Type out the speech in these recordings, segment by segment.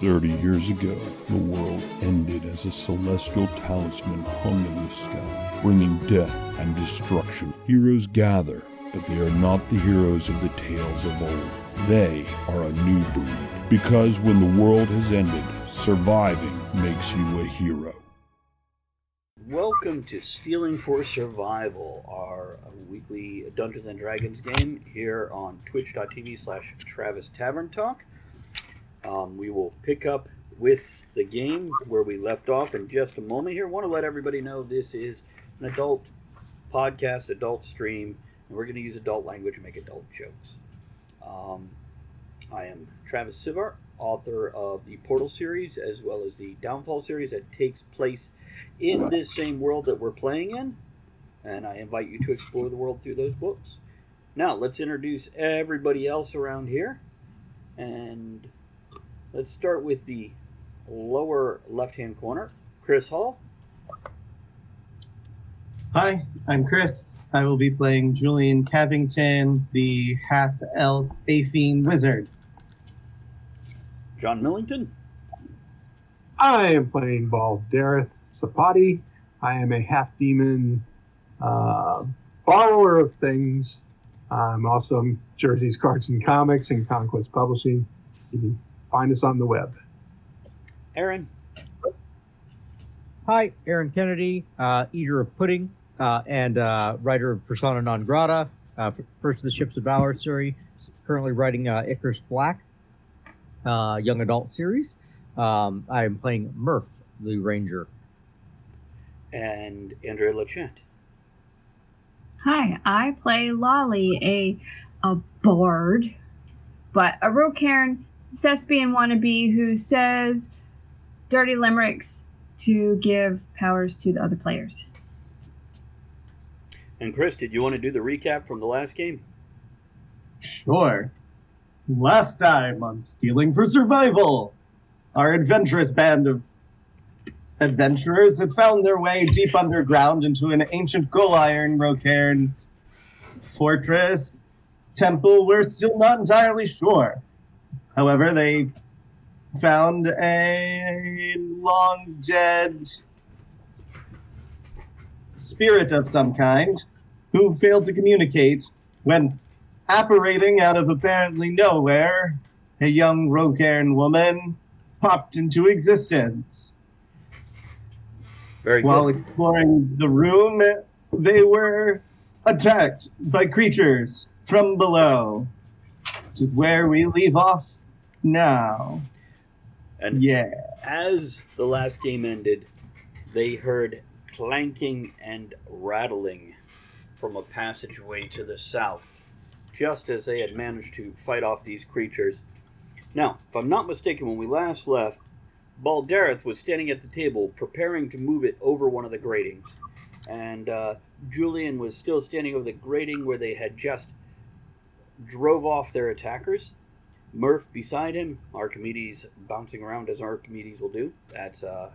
30 years ago, the world ended as a celestial talisman hung in the sky, bringing death and destruction. Heroes gather, but they are not the heroes of the tales of old. They are a new breed. Because when the world has ended, surviving makes you a hero. Welcome to Stealing for Survival, our weekly Dungeons and Dragons game here on twitch.tv slash Travis Tavern Talk. Um, we will pick up with the game where we left off in just a moment here. want to let everybody know this is an adult podcast, adult stream, and we're going to use adult language and make adult jokes. Um, I am Travis Sivart, author of the Portal series as well as the Downfall series that takes place in this same world that we're playing in, and I invite you to explore the world through those books. Now, let's introduce everybody else around here, and Let's start with the lower left-hand corner. Chris Hall. Hi, I'm Chris. I will be playing Julian Cavington, the half-elf Aphine wizard. John Millington. I am playing Baldareth Sapati. I am a half demon uh, borrower of things. I'm also Jersey's Cards and Comics and Conquest Publishing. You can find us on the web. Aaron. Hi, Aaron Kennedy, uh, eater of pudding uh, and uh, writer of Persona Non Grata, uh, first of the Ships of Valor series, currently writing uh, Icarus Black, uh, young adult series. Um, I am playing Murph, the Ranger. And Andrea Lachette. Hi, I play Lolly, a a bard, but a Rocairn thespian wannabe who says dirty limericks to give powers to the other players. And Chris, did you want to do the recap from the last game? Sure. Last time on Stealing for Survival, our adventurous band of adventurers had found their way deep underground into an ancient coal iron Rocairn fortress temple. We're still not entirely sure. However, they found a long dead spirit of some kind who failed to communicate when apparating out of apparently nowhere, a young Rocairn woman popped into existence. Very good. While exploring the room, they were attacked by creatures from below, which is where we leave off now. And Yeah. as the last game ended, they heard clanking and rattling from a passageway to the south, just as they had managed to fight off these creatures. Now, if I'm not mistaken, when we last left, Baldareth was standing at the table preparing to move it over one of the gratings. And uh, Julian was still standing over the grating where they had just drove off their attackers. Murph beside him, Archimedes bouncing around as Archimedes will do. That's uh,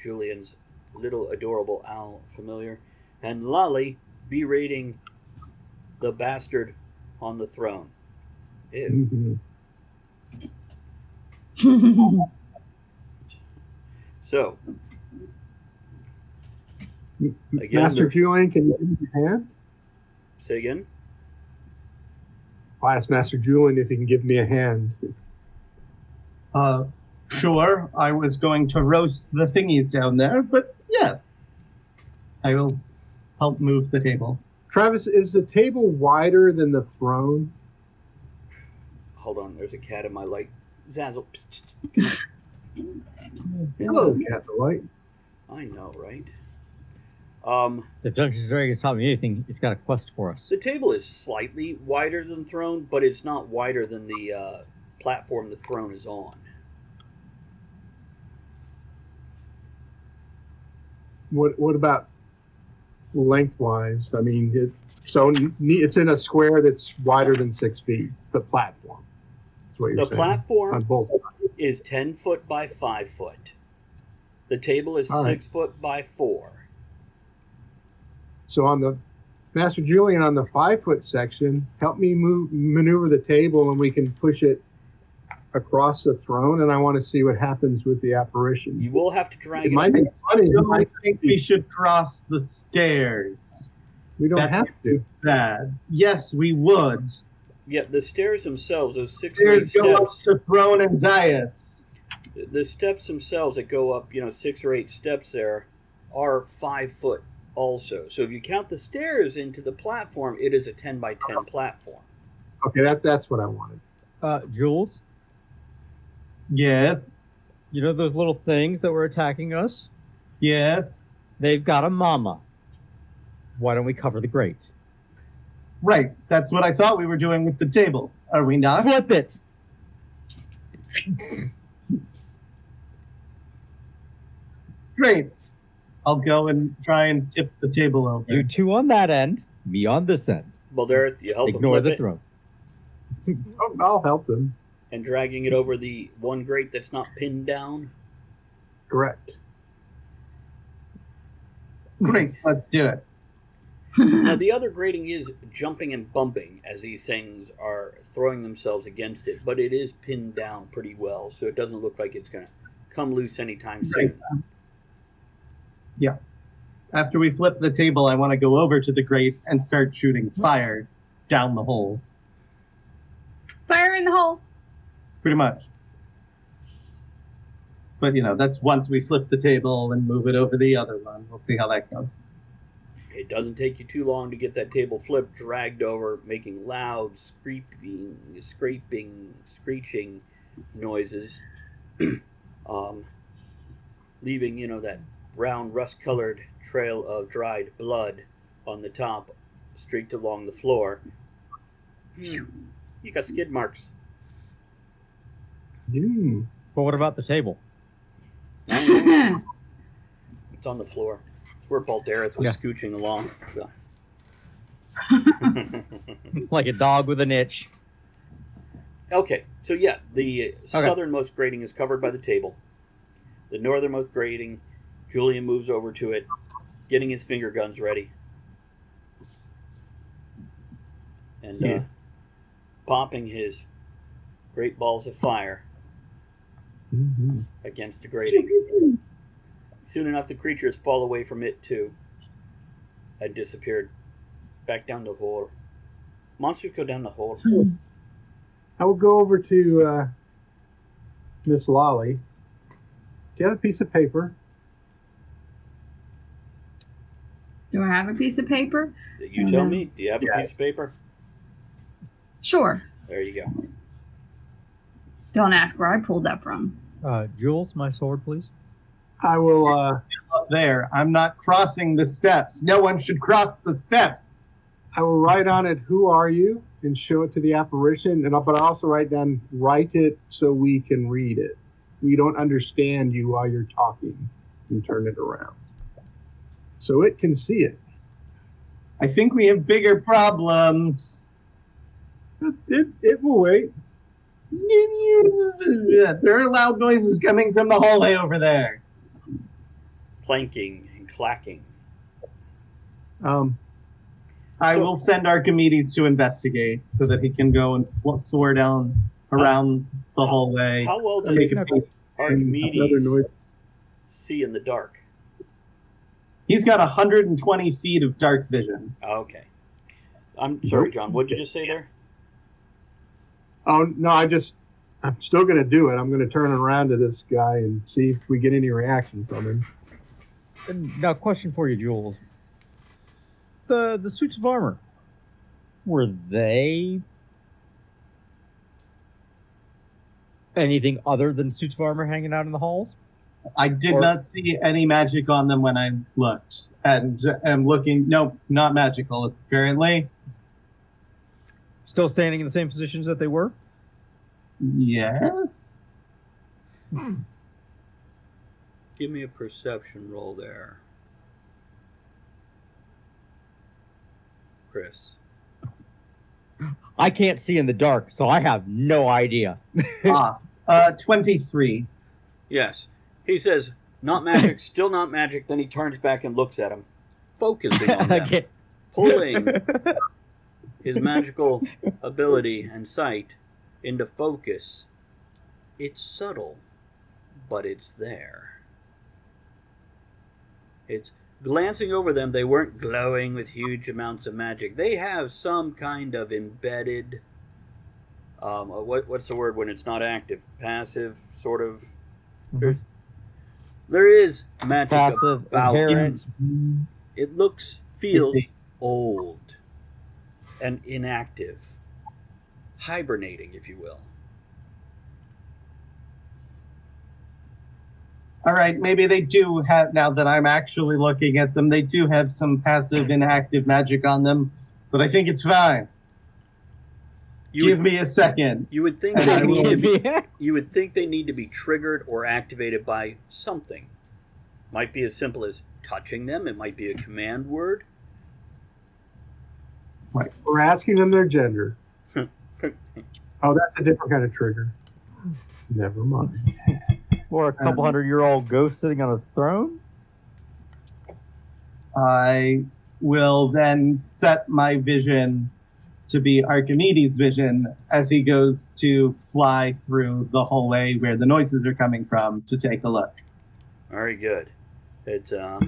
Julian's little adorable owl familiar. And Lolly berating the bastard on the throne. Ew. So, Again, Master Julian, can you give me your hand? say again. I asked Master Julian if he can give me a hand. Uh, sure, I was going to roast the thingies down there, but yes, I will help move the table. Travis, is the table wider than the throne? Hold on, there's a cat in my light. Zazzle. Hello, light. I know, right? Um, if Dungeons Dragons taught me anything, it's got a quest for us. The table is slightly wider than the throne, but it's not wider than the uh, platform the throne is on. What What about lengthwise? I mean, it, so it's in a square that's wider than six feet. The platform. the saying, platform on both sides. is ten foot by five foot. The table is All six right. foot by four so on the Master Julian on the five foot section, help me move maneuver the table, and we can push it across the throne. And I want to see what happens with the apparition. You will have to drag It it. might be funny. It I think we should cross the stairs. We don't That- have to. Bad. Yes, we would. Yeah, the stairs themselves, those six Stairs go up steps, to throne and dais. the steps themselves that go up, you know, six or eight steps there, are five foot also. So if you count the stairs into the platform, it is a 10 by 10 platform. Okay, that's that's what I wanted. Uh, Jules, Yes. you know those little things that were attacking us? Yes. They've got a mama. Why don't we cover the grate? Right. That's what I thought we were doing with the table. Are we not? Flip it. Great. I'll go and try and tip the table over. You two on that end, me on this end. Baldareth, you help him Ignore flip the it, throne. Oh, I'll help them. and dragging it over the one grate that's not pinned down. Correct. Great. Let's do it. Now the other grating is jumping and bumping as these things are throwing themselves against it, but it is pinned down pretty well, so it doesn't look like it's going to come loose anytime soon. After we flip the table, I want to go over to the grate and start shooting fire down the holes. Fire in the hole. Pretty much. But you know, that's once we flip the table and move it over the other one. We'll see how that goes. It doesn't take you too long to get that table flipped, dragged over, making loud scraping, scraping, screeching noises, um, leaving you know that brown rust-colored trail of dried blood on the top, streaked along the floor. Hmm, You got skid marks. Hmm. But what about the table? It's on the floor. It's where Baldareth was Okay. scooching along. So. like a dog with an itch. Okay, so yeah, the southernmost grating is covered by the table. The northernmost grating, Julian moves over to it, getting his finger guns ready. And uh, popping his great balls of fire Mhm. against the grating. Soon enough, the creatures fall away from it too and disappeared back down the hole. Monsters go down the hole. I will go over to uh, Miss Lolly. Do you have a piece of paper. Do I have a piece of paper? You tell me. Do you have a Yeah. piece of paper? Sure. There you go. Don't ask where I pulled that from. Uh, Jules, my sword, please. I will. Uh, Up there. I'm not crossing the steps. No one should cross the steps. I will write on it. Who are you? And show it to the apparition. And I'll, but I also write down. Write it so we can read it. We don't understand you while you're talking. And turn it around, so it can see it. I think we have bigger problems. It, it, it will wait. There are loud noises coming from the hallway over there. Clanking and clacking. Um, I So- will send Archimedes to investigate so that he can go and fl- soar down around the hallway. How well does Take a peek. and another Archimedes see in the dark? He's got 120 feet of dark vision. Okay. I'm sorry, John. What did you just say there? Oh no, I just. I'm still going to do it. I'm going to turn around to this guy and see if we get any reaction from him. And now, question for you, Jules. The the suits of armor were they anything other than suits of armor hanging out in the halls? I did or, not see any magic on them when I looked, and am looking. Nope, not magical apparently. Still standing in the same positions that they were. Yes. Give me a perception roll there, Chris. I can't see in the dark, so I have no idea. ah, uh, twenty-three. Yes he says, not magic, still not magic. Then he turns back and looks at him, focusing on them, can't- pulling his magical ability and sight into focus. It's subtle, but it's there. It's glancing over them. They weren't glowing with huge amounts of magic. They have some kind of embedded. Um, uh, what, what's the word when it's not active? Passive, sort of. There's, there is magic Passive, about inherent. it looks feels old and inactive hibernating if you will All right, maybe they do have, now that I'm actually looking at them, they do have some passive inactive magic on them, but I think it's fine. You Give would, me a second. you would think they need to be you would think they need to be triggered or activated by something might be as simple as touching them it might be a command word We're asking them their gender. oh, that's a different kind of trigger. Never mind. or a couple hundred year old ghost sitting on a throne. I will then set my vision to be Archimedes' vision as he goes to fly through the hallway where the noises are coming from to take a look. very good it's uh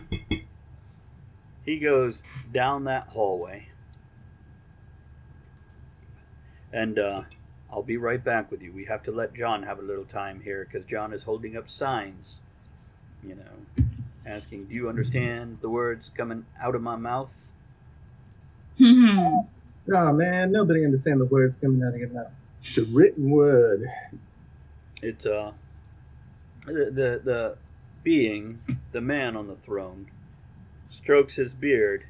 he goes down that hallway and uh I'll be right back with you. We have to let John have a little time here because John is holding up signs, you know, asking, Do you understand the words coming out of my mouth? Oh man, nobody understands the words coming out of your mouth. The written word. It's, uh, the, the, the being, the man on the throne, strokes his beard,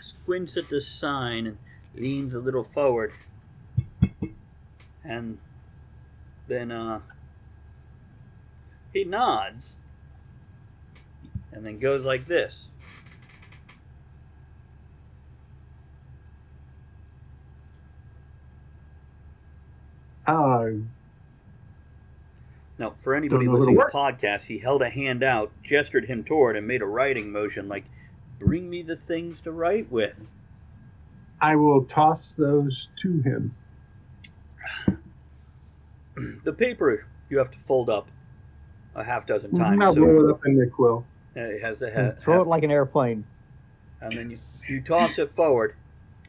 squints at the sign, and leans a little forward. And then, uh, he nods and then goes like this. Uh, Now, for anybody who to listening to work. the podcast, he held a hand out, gestured him toward, and made a writing motion like, bring me the things to write with. I will toss those to him. The paper you have to fold up a half dozen times. I'll so roll it up in the quill. it has the head. Throw it like an airplane. and then you, you toss it forward,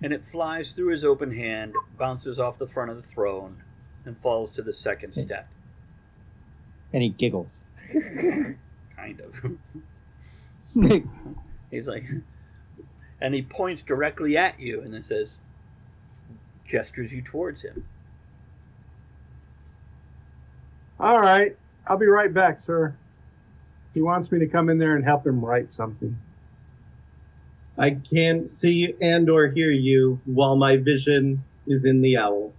and it flies through his open hand, bounces off the front of the throne, and falls to the second step. And he giggles. Kind of. He's like, and he points directly at you, and then says, gestures you towards him. All right. I'll be right back, sir. He wants me to come in there and help him write something. I can't see and or hear you while my vision is in the owl.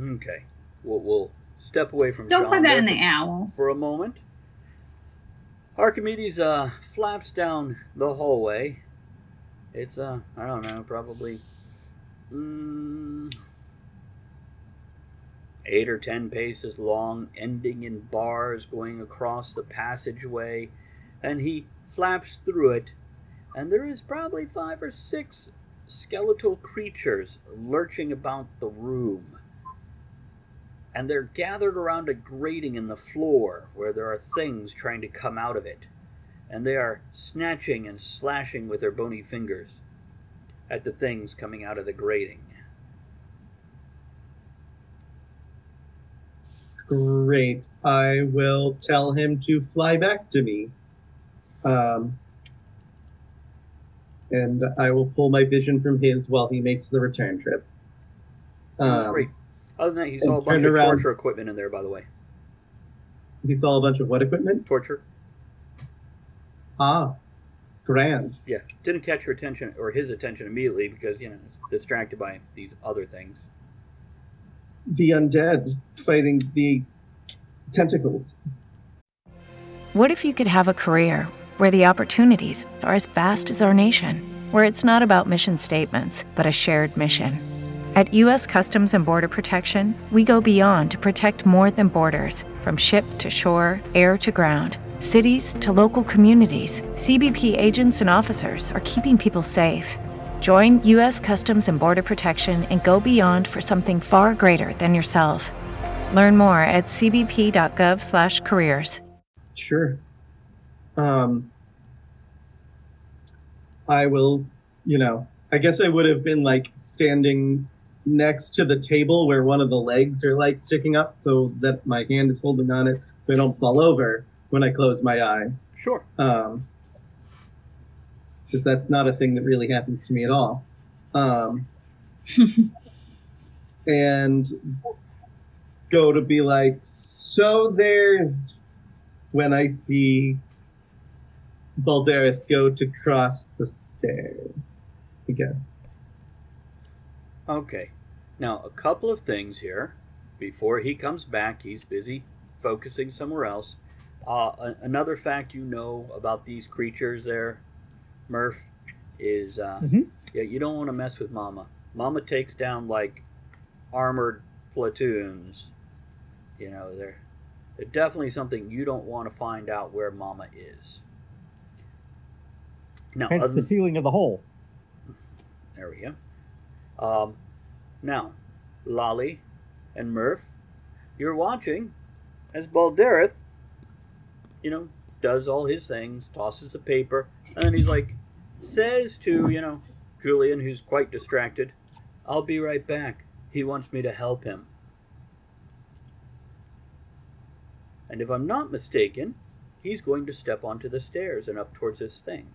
Okay, we'll, we'll step away from. Don't John put that in the owl. for a moment. Archimedes uh, flaps down the hallway. It's uh, I don't know, probably mm, eight or ten paces long, ending in bars going across the passageway, and he flaps through it, and there is probably five or six skeletal creatures lurching about the room and they're gathered around a grating in the floor where there are things trying to come out of it, and they are snatching and slashing with their bony fingers at the things coming out of the grating. Great. I will tell him to fly back to me. Um, and I will pull my vision from his while he makes the return trip. Um, great. Other than that, he saw a bunch of around. torture equipment in there, by the way. He saw a bunch of what equipment? Torture? Ah, grand. Yeah. Didn't catch your attention or his attention immediately because, you know, it's distracted by these other things. The undead fighting the tentacles. What if you could have a career where the opportunities are as vast as our nation, where it's not about mission statements, but a shared mission. At U.S. Customs and Border Protection, we go beyond to protect more than borders from ship to shore, air to ground, cities to local communities. CBP agents and officers are keeping people safe. Join U.S. Customs and Border Protection and go beyond for something far greater than yourself. Learn more at cbp.gov/careers. Sure. Um, I will, you know, I guess I would have been like standing next to the table where one of the legs are like sticking up so that my hand is holding on it so I don't fall over when I close my eyes. Sure. Um, because that's not a thing that really happens to me at all. Um, and go to be like, so there's when I see Baldareth go to cross the stairs, I guess. Okay. Now, a couple of things here. Before he comes back, he's busy focusing somewhere else. Uh, another fact you know about these creatures there, Murph, is uh, Mhm. yeah, you don't want to mess with Mama. Mama takes down like armored platoons. You know, they're, they're definitely something you don't want to find out where Mama is. Now, Hence the ceiling of the hole. there we go. Um, now, Lolly and Murph, you're watching as Baldareth, you know, does all his things, tosses the paper, and then he's like, says to, you know, Julian, who's quite distracted, I'll be right back. He wants me to help him. And if I'm not mistaken, he's going to step onto the stairs and up towards this thing.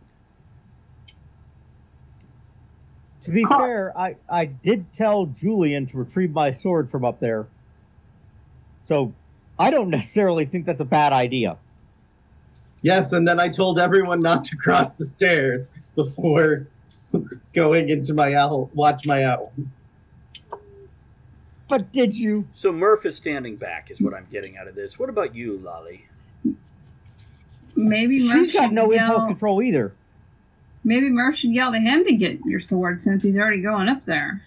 To be fair, I, I did tell Julian to retrieve my sword from up there. So I don't necessarily think that's a bad idea. Yes, and then I told everyone not to cross the stairs before going into my owl. Watch my owl. But did you? So Murph is standing back, is what I'm getting out of this. What about you, Lolly? Maybe Murph She's got no yell, impulse control either. Maybe Murph should yell to him to get your sword since he's already going up there.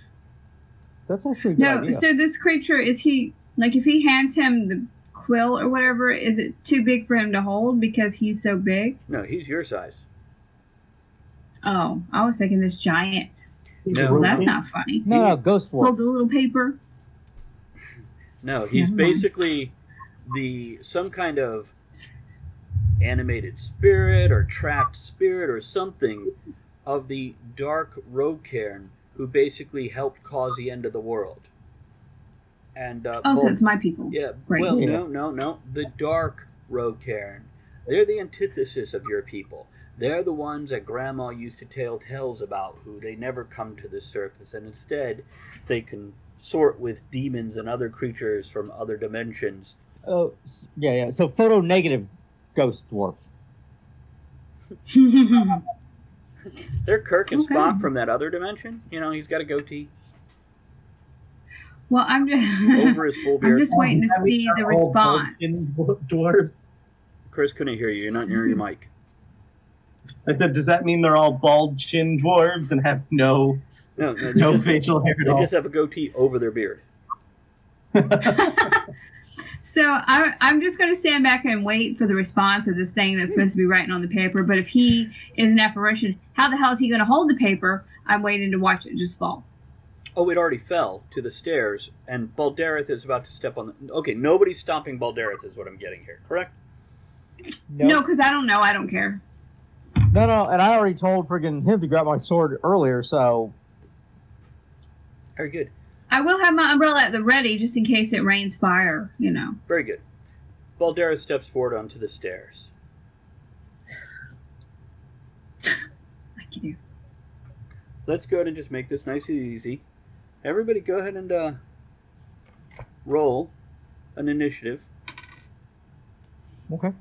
That's actually a good No, idea. so this creature is he like if he hands him the quill or whatever, is it too big for him to hold because he's so big? No, he's your size. Oh, I was thinking this giant. No. Well, that's not funny. no, no, ghost Hold the little paper. No, he's basically the some kind of animated spirit or trapped spirit or something of the dark Rocairn who basically helped cause the end of the world. And uh, Oh, so it's my people. yeah, Great. well, no, no, no. The dark Rocairn. They're the antithesis of your people. They're the ones that Grandma used to tell tales about, who they never come to the surface, and instead they consort with demons and other creatures from other dimensions. Oh, yeah, yeah. So photo negative ghost dwarf. They're Kirk and Okay. Spock from that other dimension. You know, he's got a goatee well, I'm just over his full beard. I'm just waiting to see the response. pumpkin dwarves. Chris couldn't hear you. You're not near your mic. I said, does that mean they're all bald chin dwarves and have no No, no, no just, facial hair they at all? just have a goatee over their beard. So I, I'm just going to stand back and wait for the response of this thing that's supposed to be writing on the paper. But if he is an apparition, how the hell is he going to hold the paper? I'm waiting to watch it just fall. Oh, it already fell to the stairs, and Baldareth is about to step on the. Okay, nobody's stopping Baldareth, is what I'm getting here. Correct? No, because I don't know. I don't care. No, no, and I already told friggin' him to grab my sword earlier, so Very good. I will have my umbrella at the ready just in case it rains fire. You know. Very good. Baldareth steps forward onto the stairs. Like you do. Let's go ahead and just make this nice and easy. Everybody, go ahead and uh, roll an initiative. okay.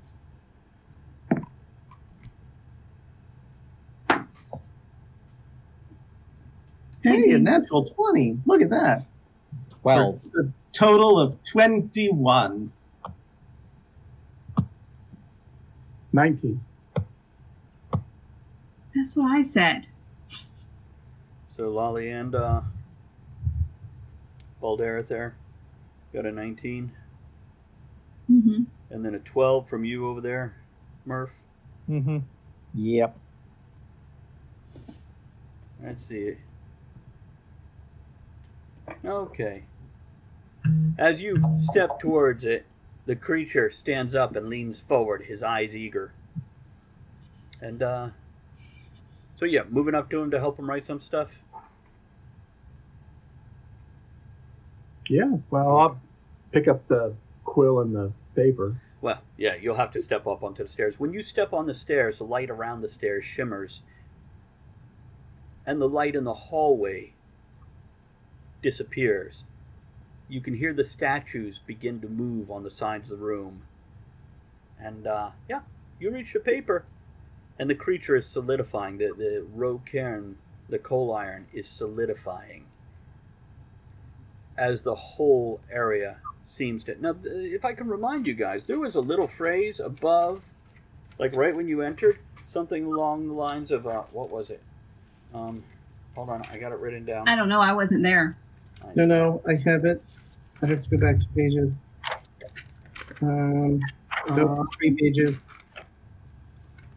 Hey, a natural 20. Look at that. Twelve. For a total of 21. 19. That's what I said. So Lolly and uh, Baldareth there got a 19, Mm-hmm. and then a 12 from you over there, Murph. Mm-hmm. Yep. Let's see. Okay. As you step towards it, the creature stands up and leans forward, his eyes eager. And, uh, so yeah, moving up to him to help him write some stuff. Yeah, well, I'll pick up the quill and the paper. Well, yeah, you'll have to step up onto the stairs. When you step on the stairs, the light around the stairs shimmers, and the light in the hallway disappears. You can hear the statues begin to move on the sides of the room. And, uh, yeah, you reach the paper, and the creature is solidifying. The, the Rocairn, the coal iron, is solidifying as the whole area seems to. Now, if I can remind you guys, there was a little phrase above, like right when you entered, something along the lines of, uh, what was it? Um, hold on, I got it written down. I don't know. I wasn't there. No, no, I have it. I have to go back to pages. Um, Uh, three pages.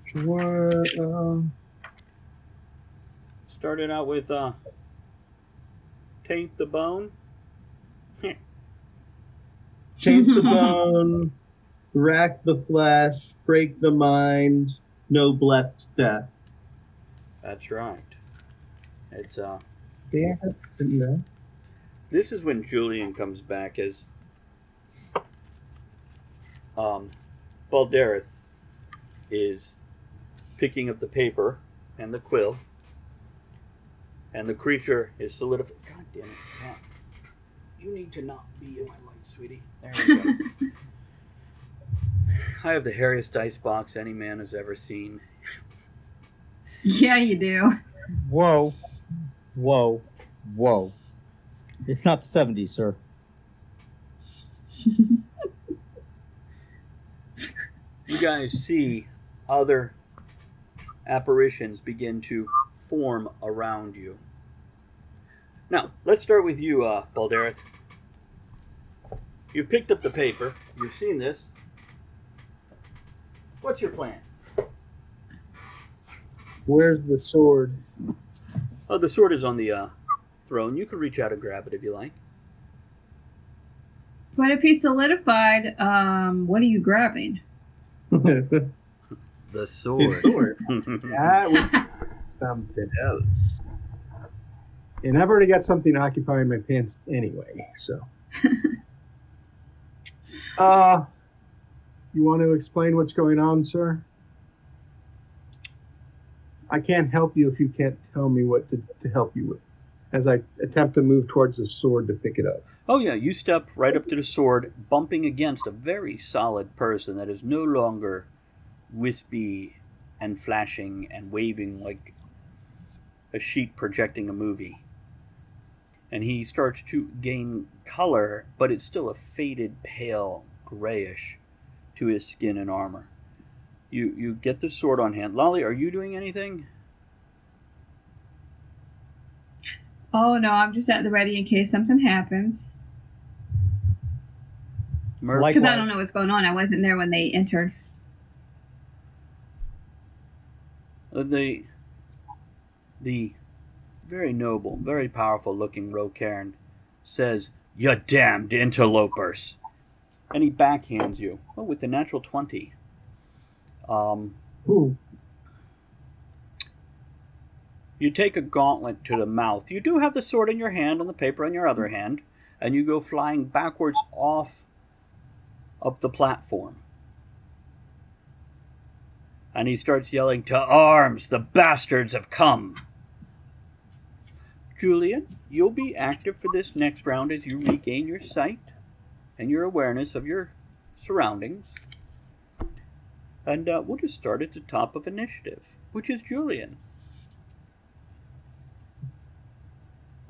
Sure. Um, Started out with, uh, taint the bone. taint the bone, rack the flesh, break the mind, no blessed death. That's right. It's, uh, See, I didn't know. This is when Julian comes back as um, Baldareth is picking up the paper and the quill, and the creature is solidified. God damn it! Cat. You need to not be in my light, sweetie. There we go. I have the hairiest dice box any man has ever seen. Yeah, you do. Whoa. Whoa. Whoa. It's not the 70s, sir. you guys see other apparitions begin to form around you. Now, let's start with you, uh, Baldareth. You've picked up the paper. You've seen this. What's your plan? Where's the sword? Oh, the sword is on the uh, throne. You can reach out and grab it if you like. But if he's solidified, um, what are you grabbing? The sword. His sword. That was something else. And I've already got something occupying my pants anyway, so. uh, you want to explain what's going on, sir? I can't help you if you can't tell me what to, to help you with. As I attempt to move towards the sword to pick it up. Oh, yeah, you step right up to the sword, bumping against a very solid person that is no longer wispy and flashing and waving like a sheet projecting a movie. And he starts to gain color, but it's still a faded, pale, grayish to his skin and armor. You you get the sword on hand. Lolly, are you doing anything? Oh no, I'm just at the ready in case something happens. Because I don't know what's going on. I wasn't there when they entered. Uh, the the very noble, very powerful looking Rocairn says, You damned interlopers. And he backhands you. Oh, with the natural 20. Um, Ooh. You take a gauntlet to the mouth. You do have the sword in your hand and the paper in your other hand, and you go flying backwards off of the platform. And he starts yelling, To arms! The bastards have come! Julian, you'll be active for this next round as you regain your sight and your awareness of your surroundings. And uh, we'll just start at the top of initiative, which is Julian.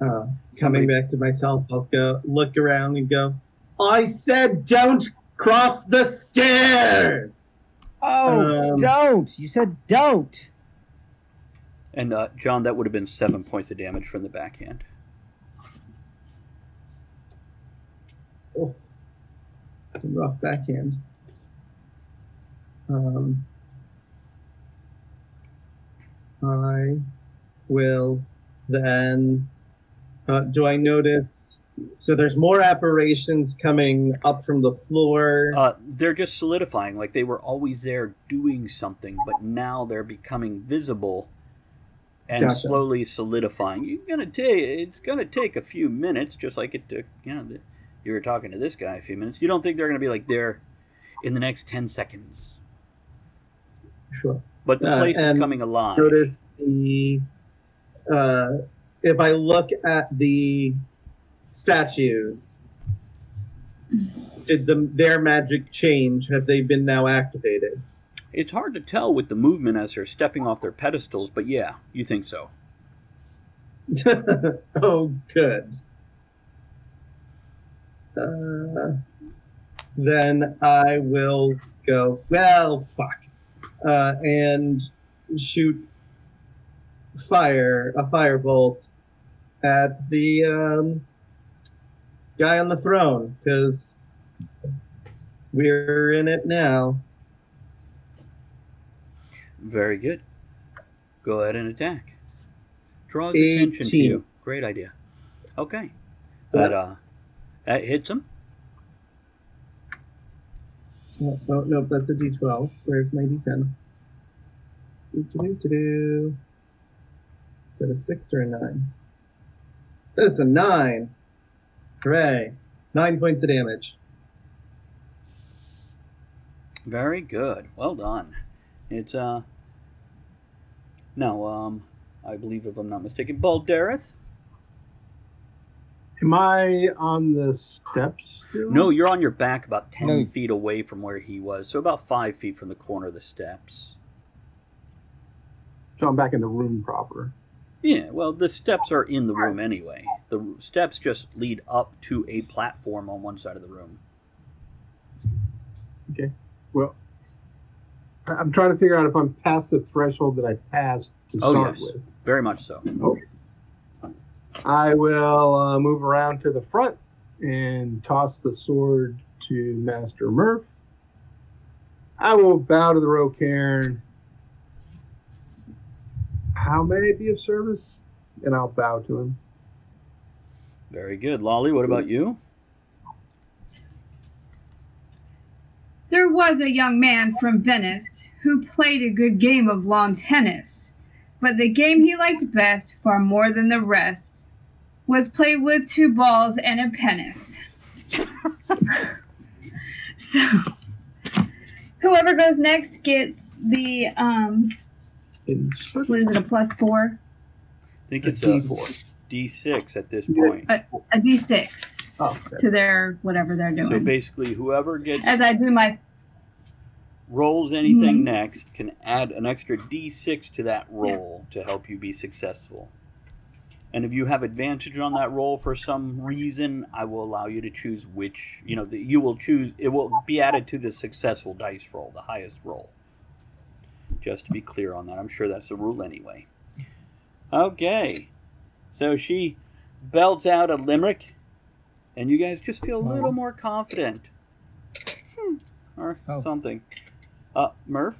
Uh, coming back to myself, I'll go look around and go, I said don't cross the stairs! Oh, Um, don't! You said don't! And uh, John, that would have been seven points of damage from the backhand. Oh, it's a rough backhand. Um, I will then. Uh, do I notice? So there's more apparitions coming up from the floor. Uh, they're just solidifying, like they were always there doing something, but now they're becoming visible and Gotcha. slowly solidifying. You're gonna take it's gonna take a few minutes, just like it took. You know, the, you were talking to this guy a few minutes. You don't think they're gonna be like there in the next ten seconds, sure. but the Uh, place is coming alive. Notice the. Uh, if I look at the statues, did the their magic change? Have they been now activated? It's hard to tell with the movement as they're stepping off their pedestals, but yeah, you think so. oh, good. Uh, then I will go. Well, fuck, uh, and shoot fire a firebolt at the um, guy on the throne because we're in it now. Very good. Go ahead and attack. Draws attention to you. Great idea. Okay. That uh that hits him. Oh, oh no, that's a D12. Where's my D10? Do-do-do-do-do. Is that a six or a nine? That is a nine. Hooray! Nine points of damage. Very good. Well done. It's uh now um I believe if I'm not mistaken, Baldareth. Am I on the steps? Still? No, you're on your back about ten No. feet away from where he was, so about five feet from the corner of the steps. So I'm back in the room proper. Yeah, well, the steps are in the room anyway. The steps just lead up to a platform on one side of the room. Okay. Well, I- I'm trying to figure out if I'm past the threshold that I passed to start Oh, yes. with. Very much so. I will uh, move around to the front and toss the sword to Master Murph. I will bow to the Rocairn. How may I be of service? And I'll bow to him. Very good. Lolly, what about you? There was a young man from Venice who played a good game of lawn tennis, but the game he liked best, far more than the rest, was played with two balls and a penis. so, whoever goes next gets the um, what is it? A plus four, I think A it's a D4. D6 at this point. a d six Oh, okay. to their whatever they're doing. So basically, whoever gets As I do my rolls anything Mhm. next can add an extra D6 to that roll to help you be successful. And if you have advantage on that roll for some reason, I will allow you to choose which, you know, that you will choose, it will be added to the successful dice roll, the highest roll. Just to be clear on that. I'm sure that's the rule anyway. Okay. So she belts out a limerick, and you guys just feel a little more confident. Hmm. Or Oh. something. Uh, Murph?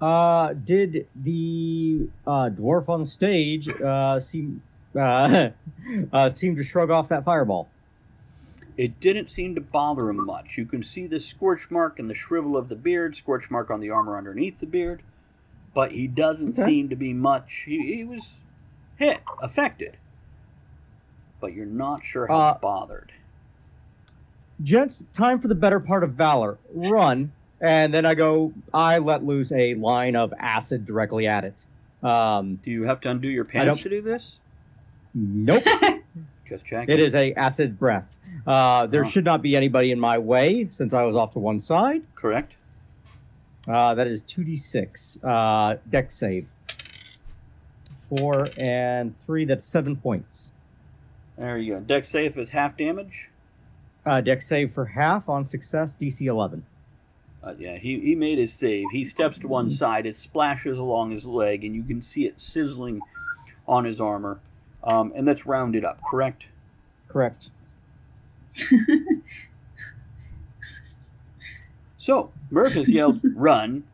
Uh, did the uh, dwarf on the stage uh, seem uh, uh, seem to shrug off that fireball? It didn't seem to bother him much. You can see the scorch mark and the shrivel of the beard, scorch mark on the armor underneath the beard, but he doesn't Okay. seem to be much. He, he was hit, affected, but you're not sure how Uh, bothered. Gents, time for the better part of valor. Run, and then I go. I let loose a line of acid directly at it. Um, Do you have to undo your pants to do this? nope. Just checking. It is a acid breath. Uh, there Oh. should not be anybody in my way since I was off to one side. correct. Uh, that is 2d6. Uh, Dex save. Four and three, that's seven points. There you go. Dex save is half damage. Uh, Dex save for half on success, DC 11. Uh, yeah, he, he made his save. He steps to one side. It splashes along his leg, and you can see it sizzling on his armor. Um, and that's rounded up, correct? Correct. So, Murph has yelled, run.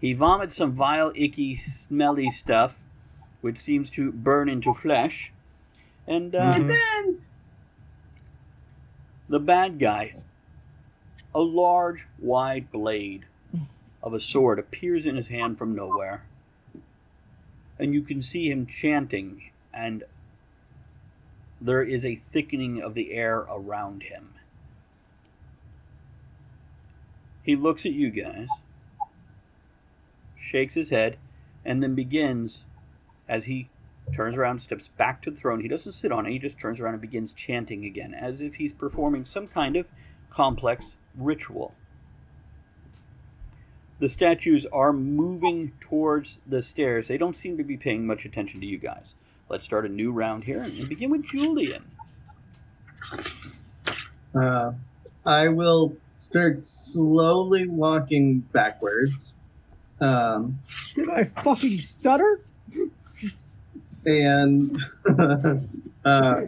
He vomits some vile, icky, smelly stuff, which seems to burn into flesh. And uh, Mhm. The bad guy, a large, wide blade of a sword, appears in his hand from nowhere. And you can see him chanting, and there is a thickening of the air around him. He looks at you guys, shakes his head, and then begins as he turns around, steps back to the throne. He doesn't sit on it, he just turns around and begins chanting again, as if he's performing some kind of complex ritual. The statues are moving towards the stairs. They don't seem to be paying much attention to you guys. Let's start a new round here and begin with Julian. Uh, I will start slowly walking backwards. Um, Did I fucking stutter? and uh,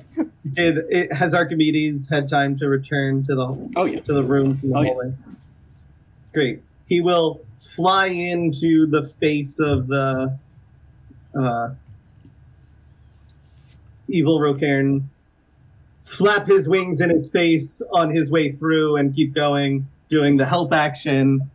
did it has Archimedes had time to return to the Oh, yeah. to the room from the Oh, yeah. hallway? Great. He will fly into the face of the uh, evil Rocairn, flap his wings in his face on his way through, and keep going, doing the help action.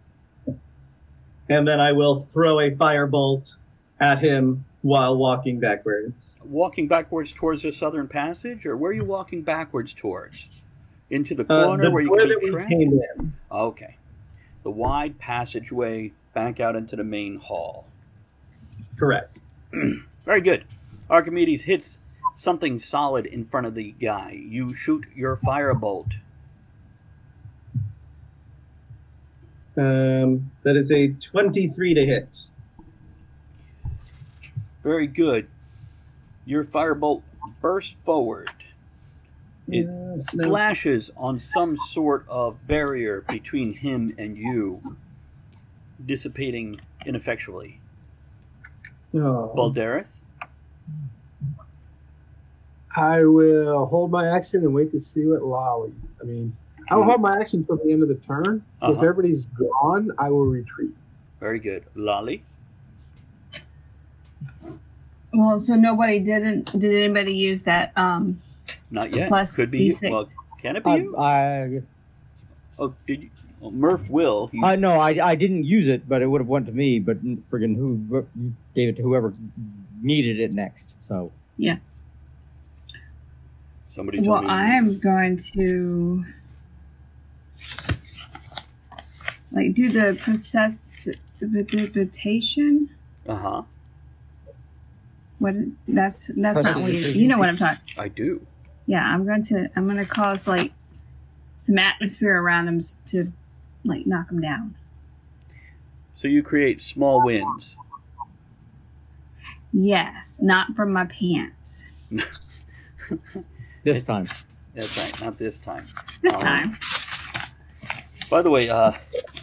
And then I will throw a firebolt at him while walking backwards. Walking backwards towards the southern passage, or where are you walking backwards towards? Into the Uh, corner the where you can be trapped? came in. Okay. The wide passageway back out into the main hall. Correct. Very good. Archimedes hits something solid in front of the guy. You shoot your firebolt. Um, that is a 23 to hit. Very good. Your firebolt bursts forward. It Uh, no. splashes on some sort of barrier between him and you, dissipating ineffectually. Oh. Baldareth? I will hold my action and wait to see what Lolly. I mean, I will hold my action until the end of the turn. If Uh-huh. everybody's gone, I will retreat. Very good. Lolly? Well, so nobody didn't. Did anybody use that? Um, Not yet. Plus Could be D6. Well, can it be I, you? I, Oh, did you? Well, Murph will. He's, I no, I, I didn't use it, but it would have went to me. But friggin' who gave it to whoever needed it next. So Somebody told well, me. I am going to like do the process precipitation. Uh huh. What? That's that's not what you, Prestidigitation. you know what I'm talking. I do. Yeah, I'm going to I'm going to cause like some atmosphere around them to like knock them down. So you create small winds. Yes, not from my pants this time, That's right. Not this time. this Um, time. By the way, uh,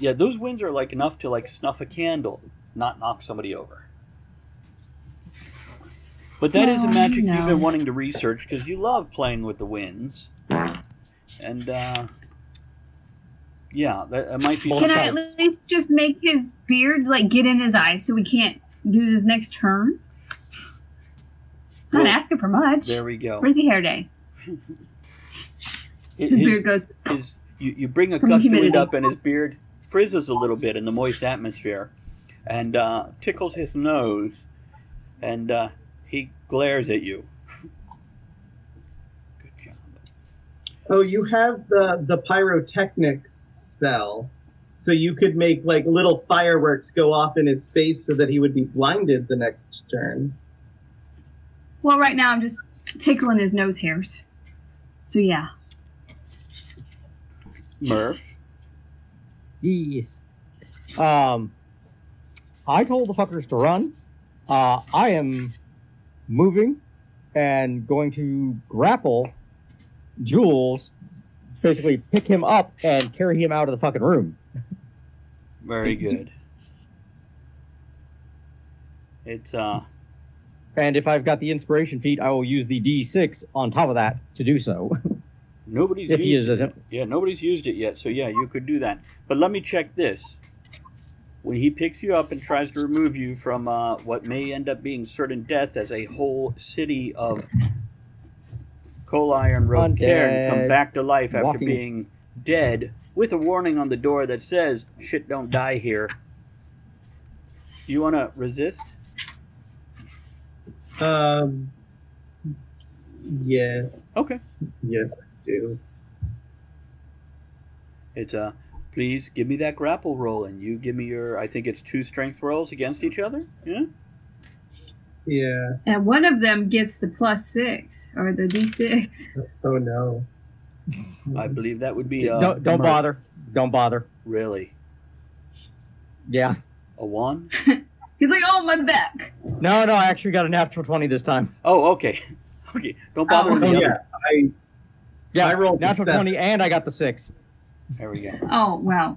yeah, those winds are like enough to like snuff a candle, not knock somebody over. But that is a Well, magic you you've been wanting to research because you love playing with the winds, and uh, yeah, that, that might be. Can I at least just make his beard like get in his eyes so we can't do his next turn? Not Well, asking for much. There we go. Frizzy hair day? His, His his- beard goes. his- you, you bring a From gust of wind up, and his beard frizzes a little bit in the moist atmosphere, and uh, tickles his nose, and uh, he glares at you. Good job. Oh, you have the the pyrotechnics spell, so you could make like little fireworks go off in his face so that he would be blinded the next turn. Well, right now I'm just tickling his nose hairs. So yeah. Murph. yes. Um, I told the fuckers to run. Uh, I am moving and going to grapple Jules, basically pick him up and carry him out of the fucking room. Very good. It's uh And if I've got the inspiration feat, I will use the D6 on top of that to do so. nobody's if he used is it. Yeah, nobody's used it yet, so yeah, you could do that. But let me check this. When he picks you up and tries to remove you from uh, what may end up being certain death as a whole city of Kolai and Rocairn come back to life after Walking- being dead, with a warning on the door that says, shit don't die here. You want to resist? Um. Yes. Okay. Yes, I do. It's uh, please give me that grapple roll, and you give me your. I think it's two strength rolls against each other. Yeah. Yeah. And one of them gets the plus six or the d6. Oh no. I believe that would be. Uh, don't don't bother. Don't bother. Really, Yeah. a one? He's like, oh, my back. No, no, I actually got a natural 20 this time. Oh, okay, okay. Don't bother Oh. with the Oh other. yeah. I Yeah, I rolled a natural 20 and I got the 6. There we go. Oh, wow.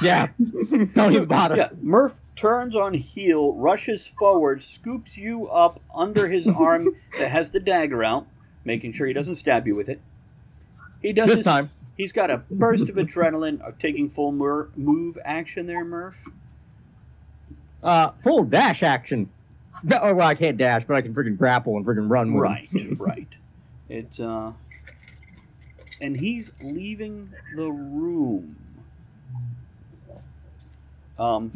Yeah. don't even bother. Yeah, Murph turns on heel, rushes forward, scoops you up under his arm that has the dagger out, making sure he doesn't stab you with it. He does This his- time. He's got a burst of adrenaline of taking full mur- move action there, Murph. Uh, full dash action. Oh, well, I can't dash, but I can freaking grapple and freaking run. Right, right. It's uh, and he's leaving the room. Um,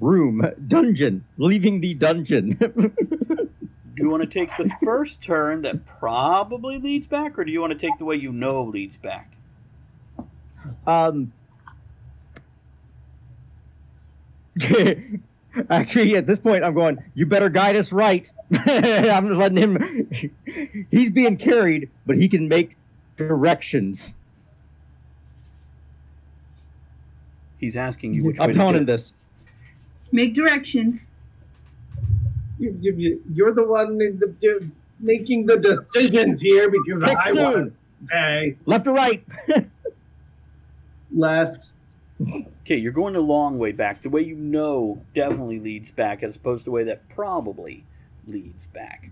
Room. Dungeon. Leaving the dungeon. do you want to take the first turn that probably leads back, or do you want to take the way you know leads back? um. Actually, at this point, I'm going. You better guide us right. I'm just letting him. He's being carried, but he can make directions. He's asking you which I'm way telling do him it. this. Make directions. you, you, you- you're the one in the, do- making the decisions here because Pick I soon. want to Left or right? left. Okay, you're going a long way back. The way you know definitely leads back, as opposed to the way that probably leads back.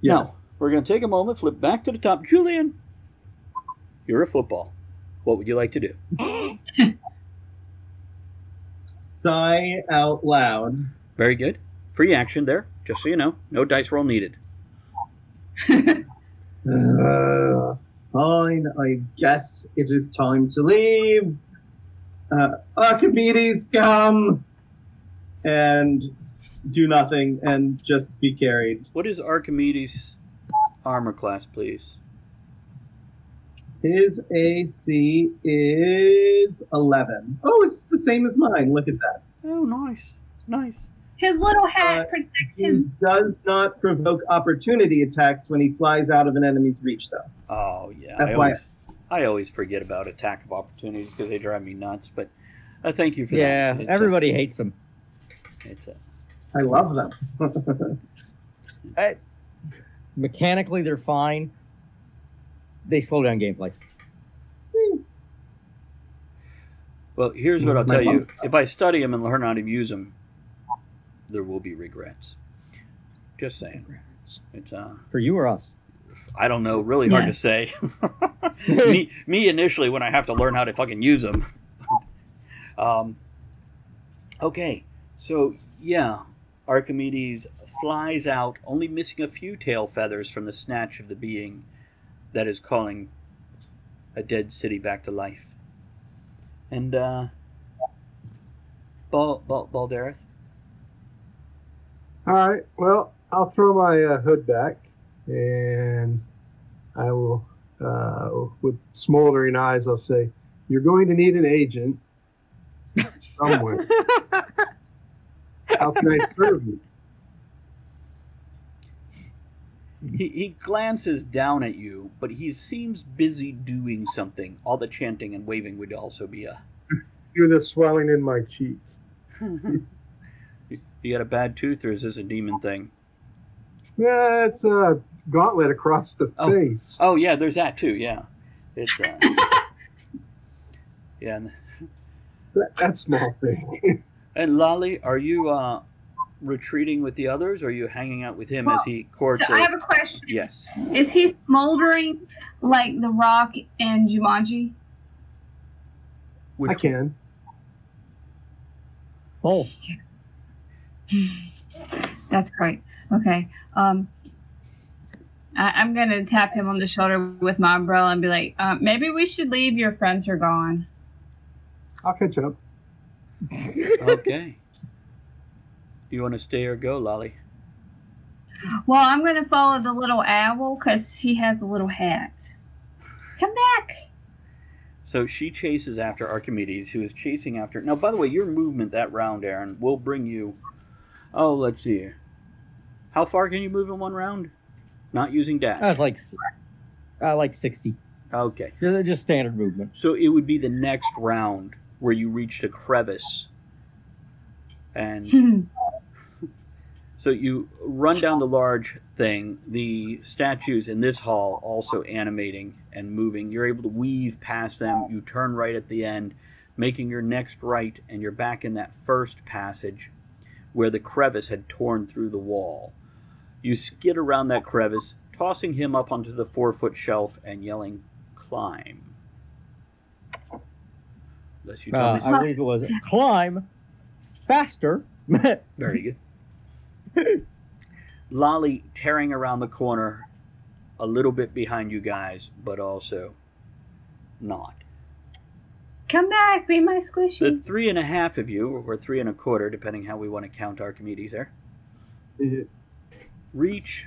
Yes. Now, we're going to take a moment, flip back to the top. Julian, you're a football. What would you like to do? Sigh out loud. Very good. Free action there, just so you know. No dice roll needed. Uh, fine, I guess it is time to leave. Uh, Archimedes, come and do nothing and just be carried. What is Archimedes' armor class, please? His AC is 11. Oh, it's the same as mine. Look at that. Oh, nice. Nice. His little hat Uh, protects He him. does not provoke opportunity attacks when he flies out of an enemy's reach, though. Oh, yeah. That's I why- always, I always forget about attack of opportunities because they drive me nuts, but uh, thank you for Yeah, that. It's, uh, everybody hates them. it's, uh, I love them. Mechanically, they're fine. They slow down gameplay. well, here's what I'll My tell you. If I study them and learn how to use them, there will be regrets. Just saying. It's uh, For you or us? I don't know. Really hard Yeah. to say. me, me initially when I have to learn how to fucking use them. um, okay, so yeah, Archimedes flies out, only missing a few tail feathers from the snatch of the being that is calling a dead city back to life. And uh, Bal- Bal- Baldareth, All right. Well, I'll throw my uh, hood back, and I will, uh, with smoldering eyes, I'll say, "You're going to need an agent somewhere. How can I serve you?" He, he glances down at you, but he seems busy doing something. All the chanting and waving would also be a. Feel the swelling in my cheek. You got a bad tooth, or is this a demon thing? Yeah, it's a gauntlet across the Oh. face. Oh yeah, there's that too. Yeah, it's. Uh, yeah, and that, that small thing. And Lolly, are you uh, retreating with the others, or are you hanging out with him as he courts? So a- I have a question. yes. Is he smoldering like the rock in Jumanji? Which I can. Oh, That's great. Okay. Um, I, I'm gonna tap him on the shoulder with my umbrella and be like, uh, "Maybe we should leave. Your friends are gone." I'll catch up. okay. You want to stay or go, Lolly? Well, I'm gonna follow the little owl because he has a little hat. Come back. So she chases after Archimedes, who is chasing after. Now, by the way, your movement that round, Aaron, will bring you. Oh, let's see. How far can you move in one round? Not using dash. I was like, s- uh, like sixty. Okay. Just, just standard movement. So it would be the next round where you reach the crevice. And so you run down the large thing. The statues in this hall also animating and moving. You're able to weave past them. You turn right at the end, making your next right, and you're back in that first passage where the crevice had torn through the wall. You skid around that crevice, tossing him up onto the four foot shelf and yelling, Climb. Unless you tell Uh, me. I believe it was climb faster. Very good. Lolly tearing around the corner a little bit behind you guys, but also not. Come back. Be my squishy. The three and a half of you, or three and a quarter, depending how we want to count Archimedes there, It- reach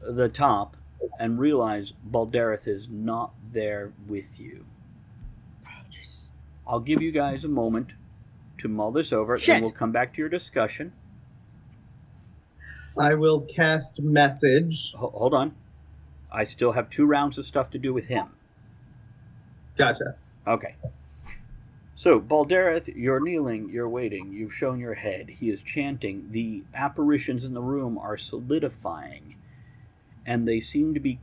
the top and realize Baldareth is not there with you. Oh, I'll give you guys a moment to mull this over, Shit. we'll come back to your discussion. I will cast message. Ho- hold on. I still have two rounds of stuff to do with him. Gotcha. Okay. So, Baldareth, you're kneeling, you're waiting, you've shown your head. He is chanting. The apparitions in the room are solidifying, and they seem to be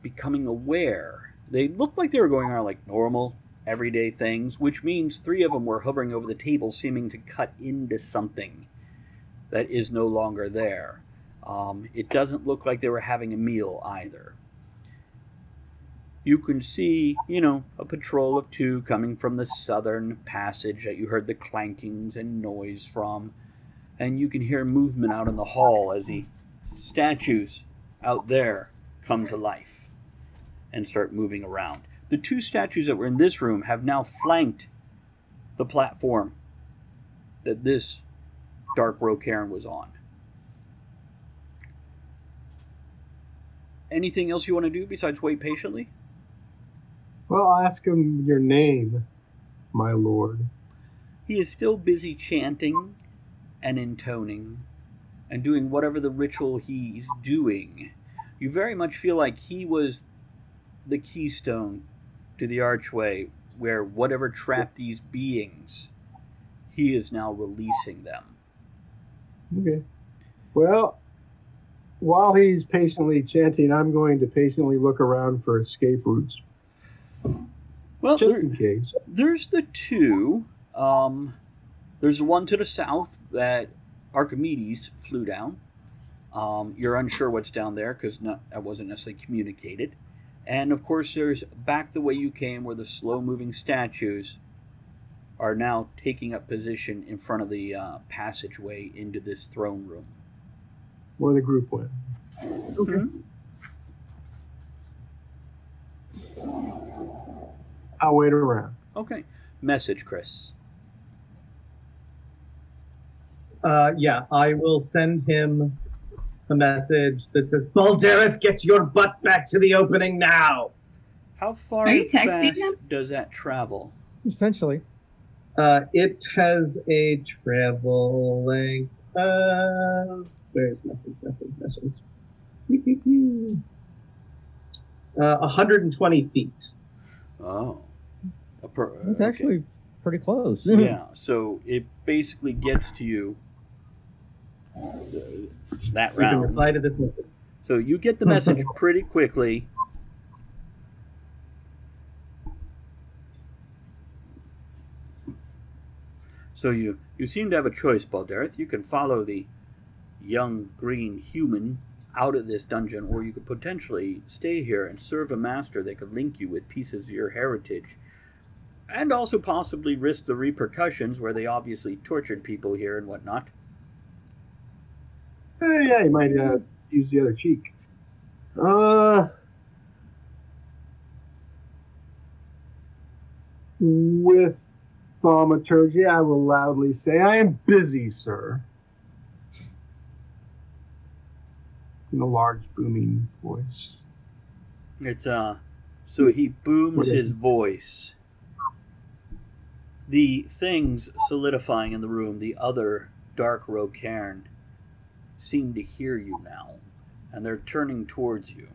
becoming aware. They looked like they were going on like normal, everyday things, which means three of them were hovering over the table, seeming to cut into something that is no longer there. Um, it doesn't look like they were having a meal either you can see, you know, a patrol of two coming from the southern passage that you heard the clankings and noise from. And you can hear movement out in the hall as the statues out there come to life and start moving around. The two statues that were in this room have now flanked the platform that this Dark Rocairn was on. Anything else you want to do besides wait patiently? Well, I'll ask him your name, my lord. He is still busy chanting and intoning and doing whatever the ritual he's doing. You very much feel like he was the keystone to the archway where whatever trapped these beings, he is now releasing them. Okay. Well, while he's patiently chanting, I'm going to patiently look around for escape routes, Well, just there, in case. there's the two. Um, there's one to the south that Archimedes flew down. Um, you're unsure what's down there because that wasn't necessarily communicated. And of course, there's back the way you came, where the slow-moving statues are now taking up position in front of the uh, passageway into this throne room. Where the group went. I'll wait around. Okay. Message, Chris. Uh, yeah, I will send him a message that says, Baldareth, get your butt back to the opening now. How far Are you texting him? does that travel? Essentially. Uh, it has a travel length of. Where's message? Message, message. Uh, 120 feet. Oh. A per- It's okay. actually pretty close. yeah so it basically gets to you uh, that You can round reply to this message. so you get the message pretty quickly So you you seem to have a choice, Baldareth. You can follow the young green human out of this dungeon, or you could potentially stay here and serve a master that could link you with pieces of your heritage. And also possibly risk the repercussions where they obviously tortured people here and whatnot. Eh, yeah, you might uh, use the other cheek. Uh, with thaumaturgy, I will loudly say, I am busy, sir. In a large, booming voice. It's uh so he booms his voice. The things solidifying in the room, the other dark Rocairn, seem to hear you now, and they're turning towards you.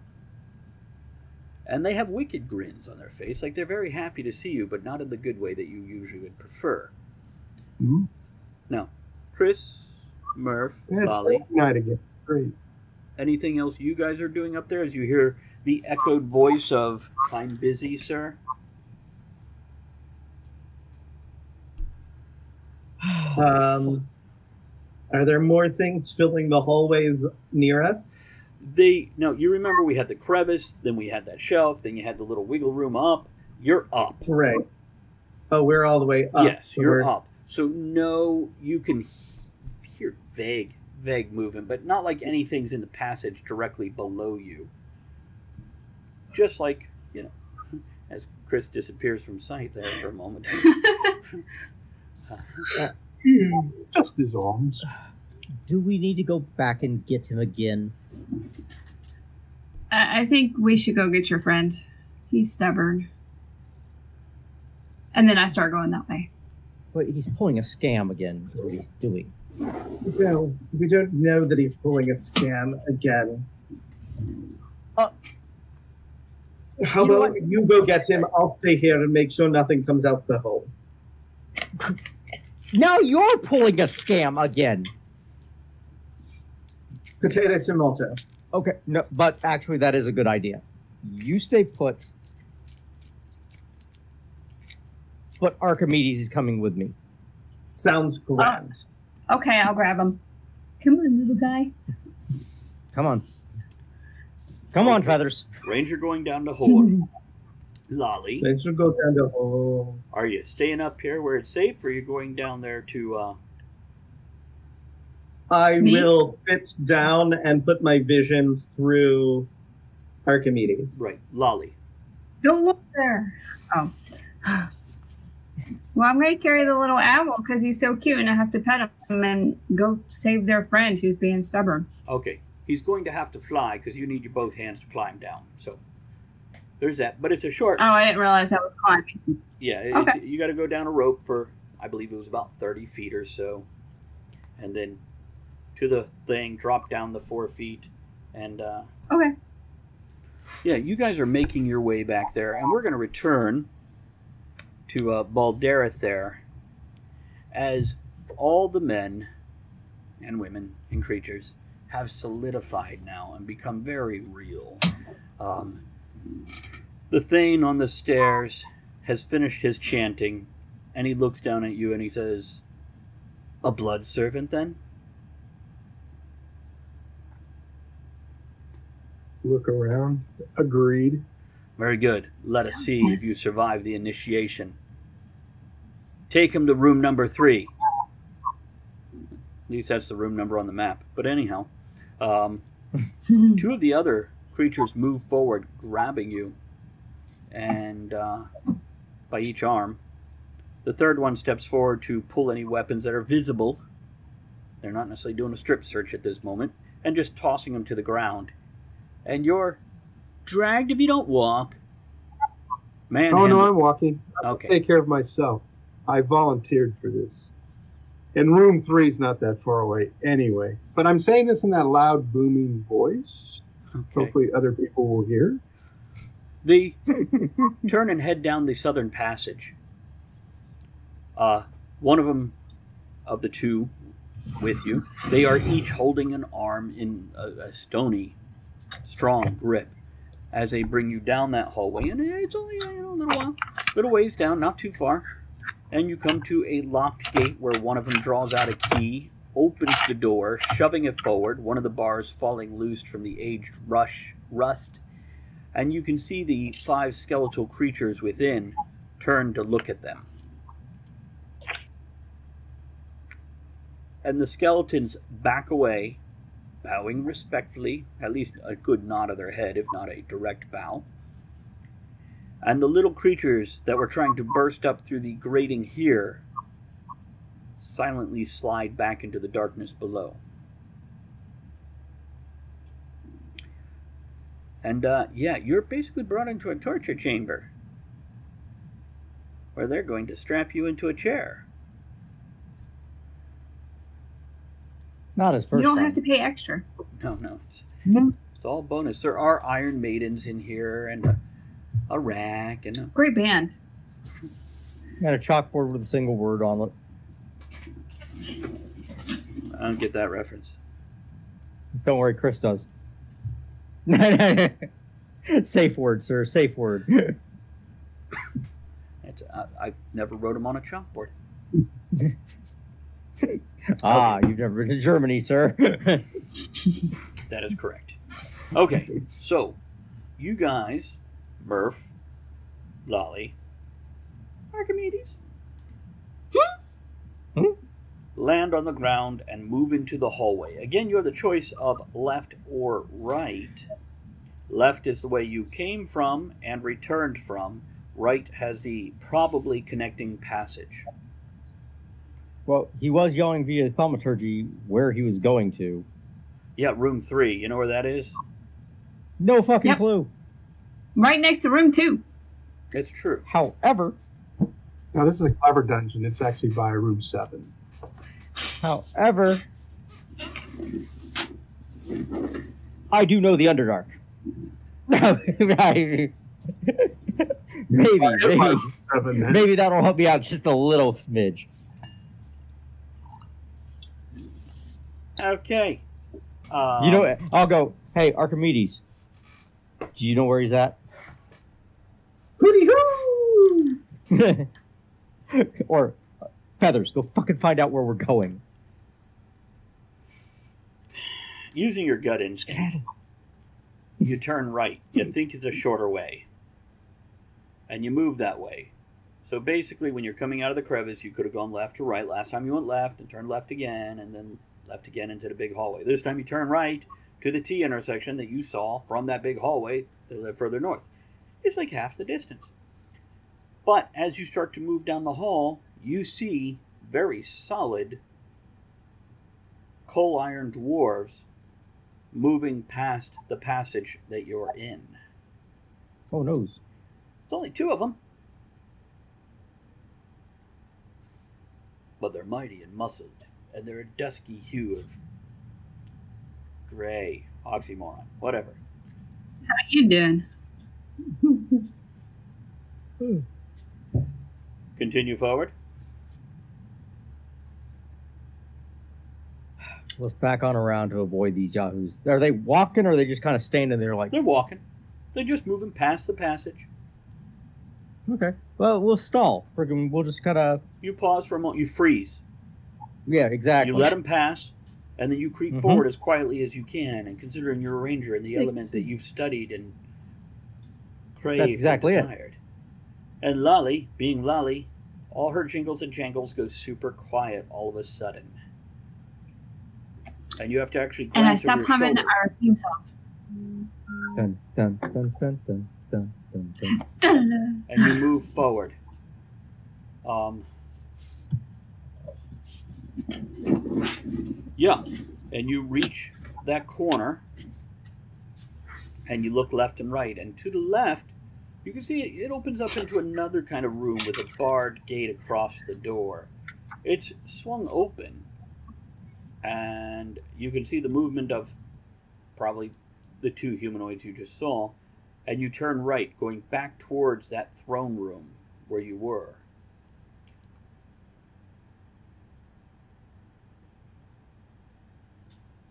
And they have wicked grins on their face, like they're very happy to see you, but not in the good way that you usually would prefer. Hmm? Now, Chris, Murph, it's Lolly, night again. Great. Anything else you guys are doing up there as you hear the echoed voice of I'm busy, sir? Um, are there more things filling the hallways near us? They no, you remember we had the crevice, then we had that shelf, then you had the little wiggle room up. You're up. Right. Oh, we're all the way up. yes, so you're we're- up. So no, you can hear vague, vague movement, but not like anything's in the passage directly below you. Just like you know, as Chris disappears from sight there for a moment. Uh, Just his arms. Do we need to go back and get him again? I I think we should go get your friend. He's stubborn. And then I start going that way. But he's pulling a scam again. Is what he's doing. Well, we don't know that he's pulling a scam again. Uh, How you know about you go get him? I'll stay here and make sure nothing comes out the hole. Now you're pulling a scam again. Potato tomato. Okay, no, but actually, that is a good idea. You stay put. But Archimedes is coming with me. Sounds grand. Okay, I'll grab him. Come on, little guy. Come on. Come on, feathers. Ranger going down to Horde. Lolly, Let's go down the hole. are you staying up here where it's safe, or are you going down there to? uh I Me? will sit down and put my vision through Archimedes. Right, Lolly. Don't look there. Oh. Well, I'm going to carry the little owl because he's so cute and I have to pet him and go save their friend who's being stubborn. Okay, he's going to have to fly because you need your both hands to climb down. So there's that. But it's a short. Oh, I didn't realize that was climbing. Yeah, Okay. you got to go down a rope for, I believe it was about 30 feet or so. And then to the thing, drop down the four feet. And uh, Okay. yeah, you guys are making your way back there. And we're going to return to uh, Baldareth there as all the men and women and creatures have solidified now and become very real. Um, the Thane on the stairs has finished his chanting, and he looks down at you and he says, A blood servant, then? Look around. Agreed. Very good. Let us see nice. if you survive the initiation. Take him to room number three. At least that's the room number on the map. But anyhow, um, two of the other creatures move forward, grabbing you, and uh, by each arm. The third one steps forward to pull any weapons that are visible. They're not necessarily doing a strip search at this moment, and just tossing them to the ground. And you're dragged if you don't walk. Man, oh no, I'm walking. I'll Okay. take care of myself. I volunteered for this. And room three is not that far away anyway. But I'm saying this in that loud, booming voice. okay. Hopefully, other people will hear. The turn and head down the southern passage. Uh, one of them, of the two, with you, they are each holding an arm in a, a stony, strong grip as they bring you down that hallway. And it's only you know, a little while, little ways down, not too far. and you come to a locked gate where one of them draws out a key, opens the door, shoving it forward, one of the bars falling loose from the aged rush rust, and you can see the five skeletal creatures within turn to look at them. And the skeletons back away, bowing respectfully, at least a good nod of their head, if not a direct bow. And the little creatures that were trying to burst up through the grating here silently slide back into the darkness below. And uh, yeah, you're basically brought into a torture chamber where they're going to strap you into a chair. Not his first you don't time. have to pay extra. No, no, it's, No. it's all bonus. There are Iron Maidens in here and a, a rack and a, Great band. Got a chalkboard with a single word on it. I don't get that reference. Don't worry, Chris does. Safe word, sir. Safe word. It's, I, I never wrote them on a chalkboard. Ah, you've never been to Germany, sir. That is correct. Okay, so you guys, Murph, Lolly, Archimedes, Hmm? land on the ground and move into the hallway. Again, you have the choice of left or right. Left is the way you came from and returned from. Right has the probably connecting passage. Well, he was yelling via thaumaturgy where he was going to. Yeah, room three. You know where that is? No fucking Yep. clue. Right next to room two. It's true. However, No, this is a clever dungeon. It's actually by room seven. however, I do know the Underdark. maybe, maybe, Seven. then. maybe that'll help me out just a little smidge. Okay. Um, You know, I'll go. Hey, Archimedes. Do you know where he's at? Hooty hoo! or feathers. Go fucking find out where we're going. using your gut instinct, you turn right. You think it's a shorter way. And you move that way. So basically, when you're coming out of the crevice, you could have gone left or right. Last time you went left and turned left again, and then left again into the big hallway. This time you turn right to the T intersection that you saw from that big hallway that led further north. It's like half the distance. But as you start to move down the hall, you see very solid coal iron dwarves moving past the passage that you're in. Oh noes. It's only two of them. But they're mighty and muscled, and they're a dusky hue of gray, oxymoron, whatever. How you doing? Hmm. Continue forward. Let's back on around to avoid these yahoos. Are they walking or are they just kind of standing there like, They're walking. They're just moving past the passage. okay, well, we'll stall. Friggin' we'll just kind of, You pause for a moment. You freeze. Yeah, exactly. You let them pass, and then you creep Mhm. forward as quietly as you can. And considering you're a ranger and the Thanks. element that you've studied and craved That's exactly it. and desired. And Lolly, being Lolly, all her jingles and jangles go super quiet all of a sudden. And you have to actually And I stop humming our theme song. Dun, dun, dun, dun, dun, dun, dun, dun. Dun-dun. and you move forward. Um, yeah, and you reach that corner, and you look left and right, and to the left, you can see it, opens up into another kind of room with a barred gate across the door. It's swung open, and you can see the movement of probably the two humanoids you just saw and you turn right, going back towards that throne room where you were.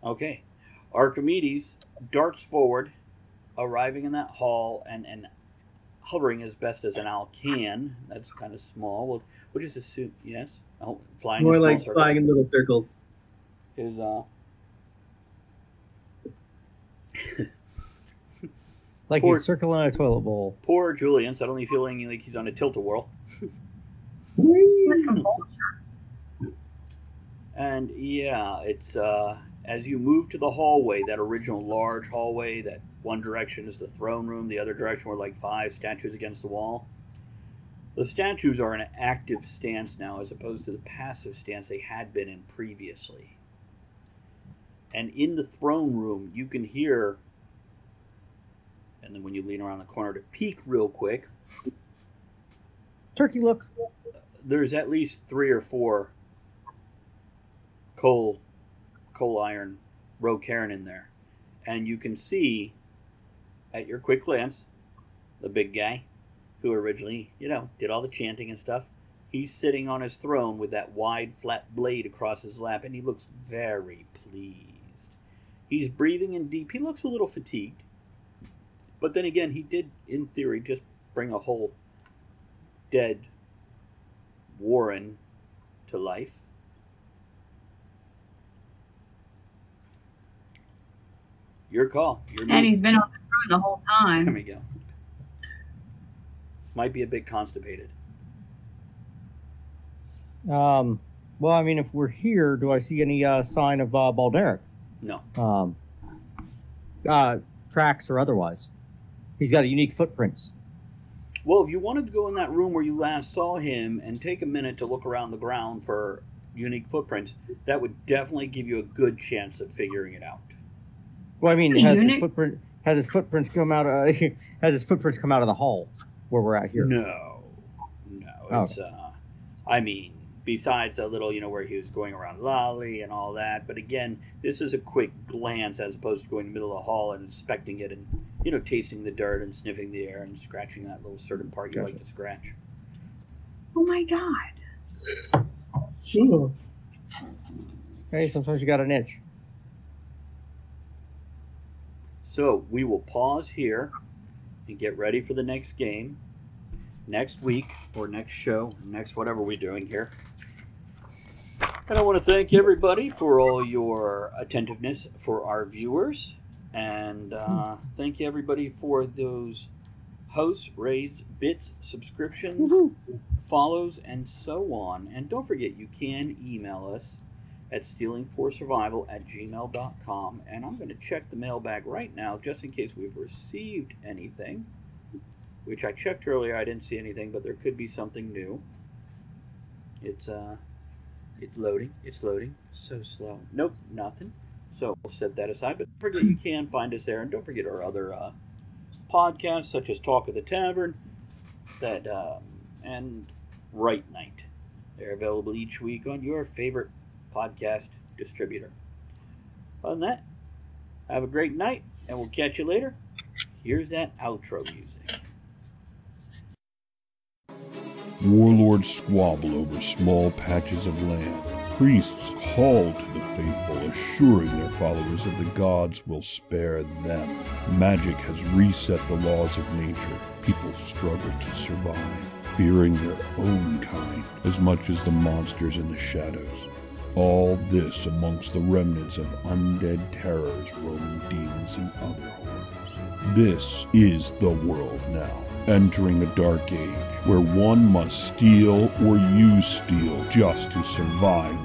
Okay. Archimedes darts forward, arriving in that hall and, and hovering as best as an owl can. That's kind of small. We'll, What is this suit? Yes. Oh, flying. More in like circles. flying in little circles. Is uh. Like Poor- he's circling a toilet bowl. Poor Julian suddenly feeling like he's on a tilt a whirl. Like a vulture. And yeah, it's uh, as you move to the hallway, that original large hallway, that one direction is the throne room, the other direction were like five statues against the wall. The statues are in an active stance now as opposed to the passive stance they had been in previously. And in the throne room, you can hear, and then when you lean around the corner to peek real quick, Turkey look. there's at least three or four coal coal iron Rocairn in there. And you can see at your quick glance the big guy who originally, you know, did all the chanting and stuff. He's sitting on his throne with that wide flat blade across his lap and he looks very pleased. He's breathing in deep. He looks a little fatigued. But then again, he did in theory just bring a whole dead Warren to life. Your call. Your And move. he's been on the throne the whole There time. we go. Might be a bit constipated. Um, well, I mean, if we're here, do I see any uh, sign of uh, Balderic? No. Um, uh, tracks or otherwise. He's got a unique footprints. Well, if you wanted to go in that room where you last saw him and take a minute to look around the ground for unique footprints, that would definitely give you a good chance of figuring it out. Well, I mean, A has his footprint has his footprints come out? Of, has his footprints come out of the hall where we're at here? No, no. Oh. It's uh, I mean, besides a little, you know, where he was going around Lolly and all that. But again, this is a quick glance as opposed to going to the middle of the hall and inspecting it and you know tasting the dirt and sniffing the air and scratching that little certain part you like to scratch. Oh my god. Sure. Hey, sometimes you got an itch. So we will pause here and get ready for the next game next week or next show, next whatever we're doing here. And I want to thank everybody for all your attentiveness for our viewers. And uh, thank you everybody for those hosts, raids, bits, subscriptions, follows, and so on. And don't forget, you can email us at stealingforsurvival at gmail.com. And I'm going to check the mailbag right now just in case we've received anything. Which I checked earlier, I didn't see anything, but there could be something new. It's uh it's loading, it's loading. So slow. Nope, nothing. So we'll set that aside. But don't forget you can find us there and don't forget our other uh podcasts such as Talk of the Tavern that um, and Right Night. They're available each week on your favorite podcast distributor. Other than that, have a great night, and we'll catch you later. Here's that outro music. Warlords squabble over small patches of land. Priests call to the faithful, assuring their followers that the gods will spare them. Magic has reset the laws of nature. People struggle to survive, fearing their own kind as much as the monsters in the shadows. All this amongst the remnants of undead terrors roaming demons and other horrors. This is the world now, entering a dark age where one must steal or use steel just to survive